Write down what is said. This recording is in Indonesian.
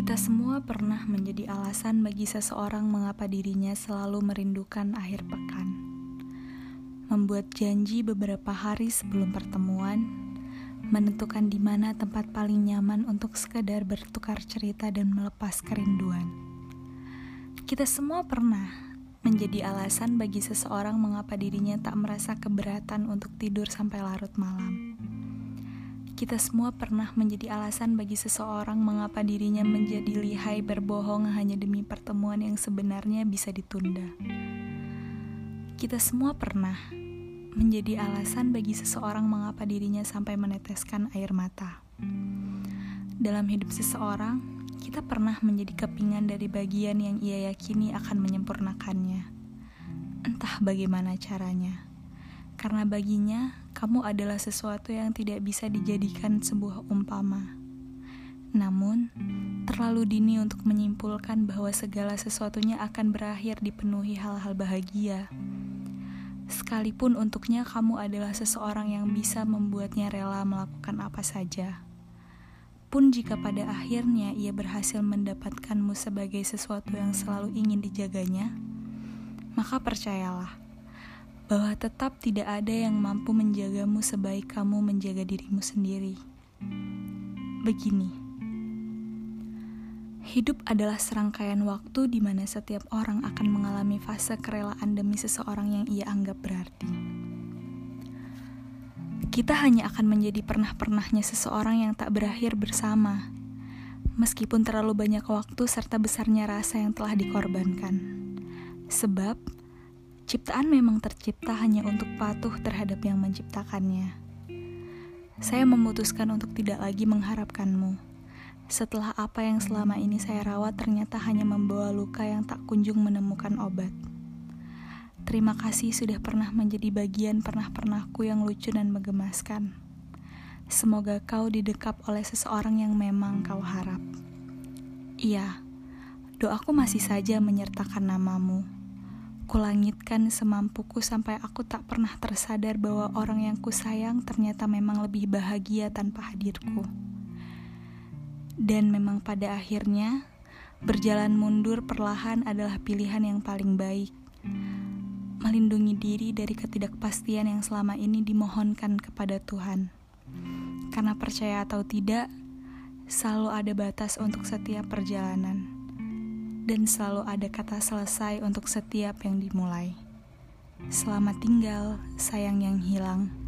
Kita semua pernah menjadi alasan bagi seseorang mengapa dirinya selalu merindukan akhir pekan. Membuat janji beberapa hari sebelum pertemuan, menentukan di mana tempat paling nyaman untuk sekedar bertukar cerita dan melepas kerinduan. Kita semua pernah menjadi alasan bagi seseorang mengapa dirinya tak merasa keberatan untuk tidur sampai larut malam kita semua pernah menjadi alasan bagi seseorang mengapa dirinya menjadi lihai berbohong hanya demi pertemuan yang sebenarnya bisa ditunda. Kita semua pernah menjadi alasan bagi seseorang mengapa dirinya sampai meneteskan air mata. Dalam hidup seseorang, kita pernah menjadi kepingan dari bagian yang ia yakini akan menyempurnakannya. Entah bagaimana caranya karena baginya kamu adalah sesuatu yang tidak bisa dijadikan sebuah umpama. Namun, terlalu dini untuk menyimpulkan bahwa segala sesuatunya akan berakhir dipenuhi hal-hal bahagia. Sekalipun untuknya kamu adalah seseorang yang bisa membuatnya rela melakukan apa saja. Pun jika pada akhirnya ia berhasil mendapatkanmu sebagai sesuatu yang selalu ingin dijaganya, maka percayalah, bahwa tetap tidak ada yang mampu menjagamu sebaik kamu menjaga dirimu sendiri. Begini, hidup adalah serangkaian waktu di mana setiap orang akan mengalami fase kerelaan demi seseorang yang ia anggap berarti. Kita hanya akan menjadi pernah-pernahnya seseorang yang tak berakhir bersama, meskipun terlalu banyak waktu serta besarnya rasa yang telah dikorbankan. Sebab, Ciptaan memang tercipta hanya untuk patuh terhadap yang menciptakannya. Saya memutuskan untuk tidak lagi mengharapkanmu. Setelah apa yang selama ini saya rawat ternyata hanya membawa luka yang tak kunjung menemukan obat. Terima kasih sudah pernah menjadi bagian pernah-pernahku yang lucu dan menggemaskan. Semoga kau didekap oleh seseorang yang memang kau harap. Iya, doaku masih saja menyertakan namamu. Kulangitkan semampuku sampai aku tak pernah tersadar bahwa orang yang kusayang ternyata memang lebih bahagia tanpa hadirku. Dan memang pada akhirnya, berjalan mundur perlahan adalah pilihan yang paling baik. Melindungi diri dari ketidakpastian yang selama ini dimohonkan kepada Tuhan. Karena percaya atau tidak, selalu ada batas untuk setiap perjalanan dan selalu ada kata selesai untuk setiap yang dimulai. Selamat tinggal, sayang yang hilang.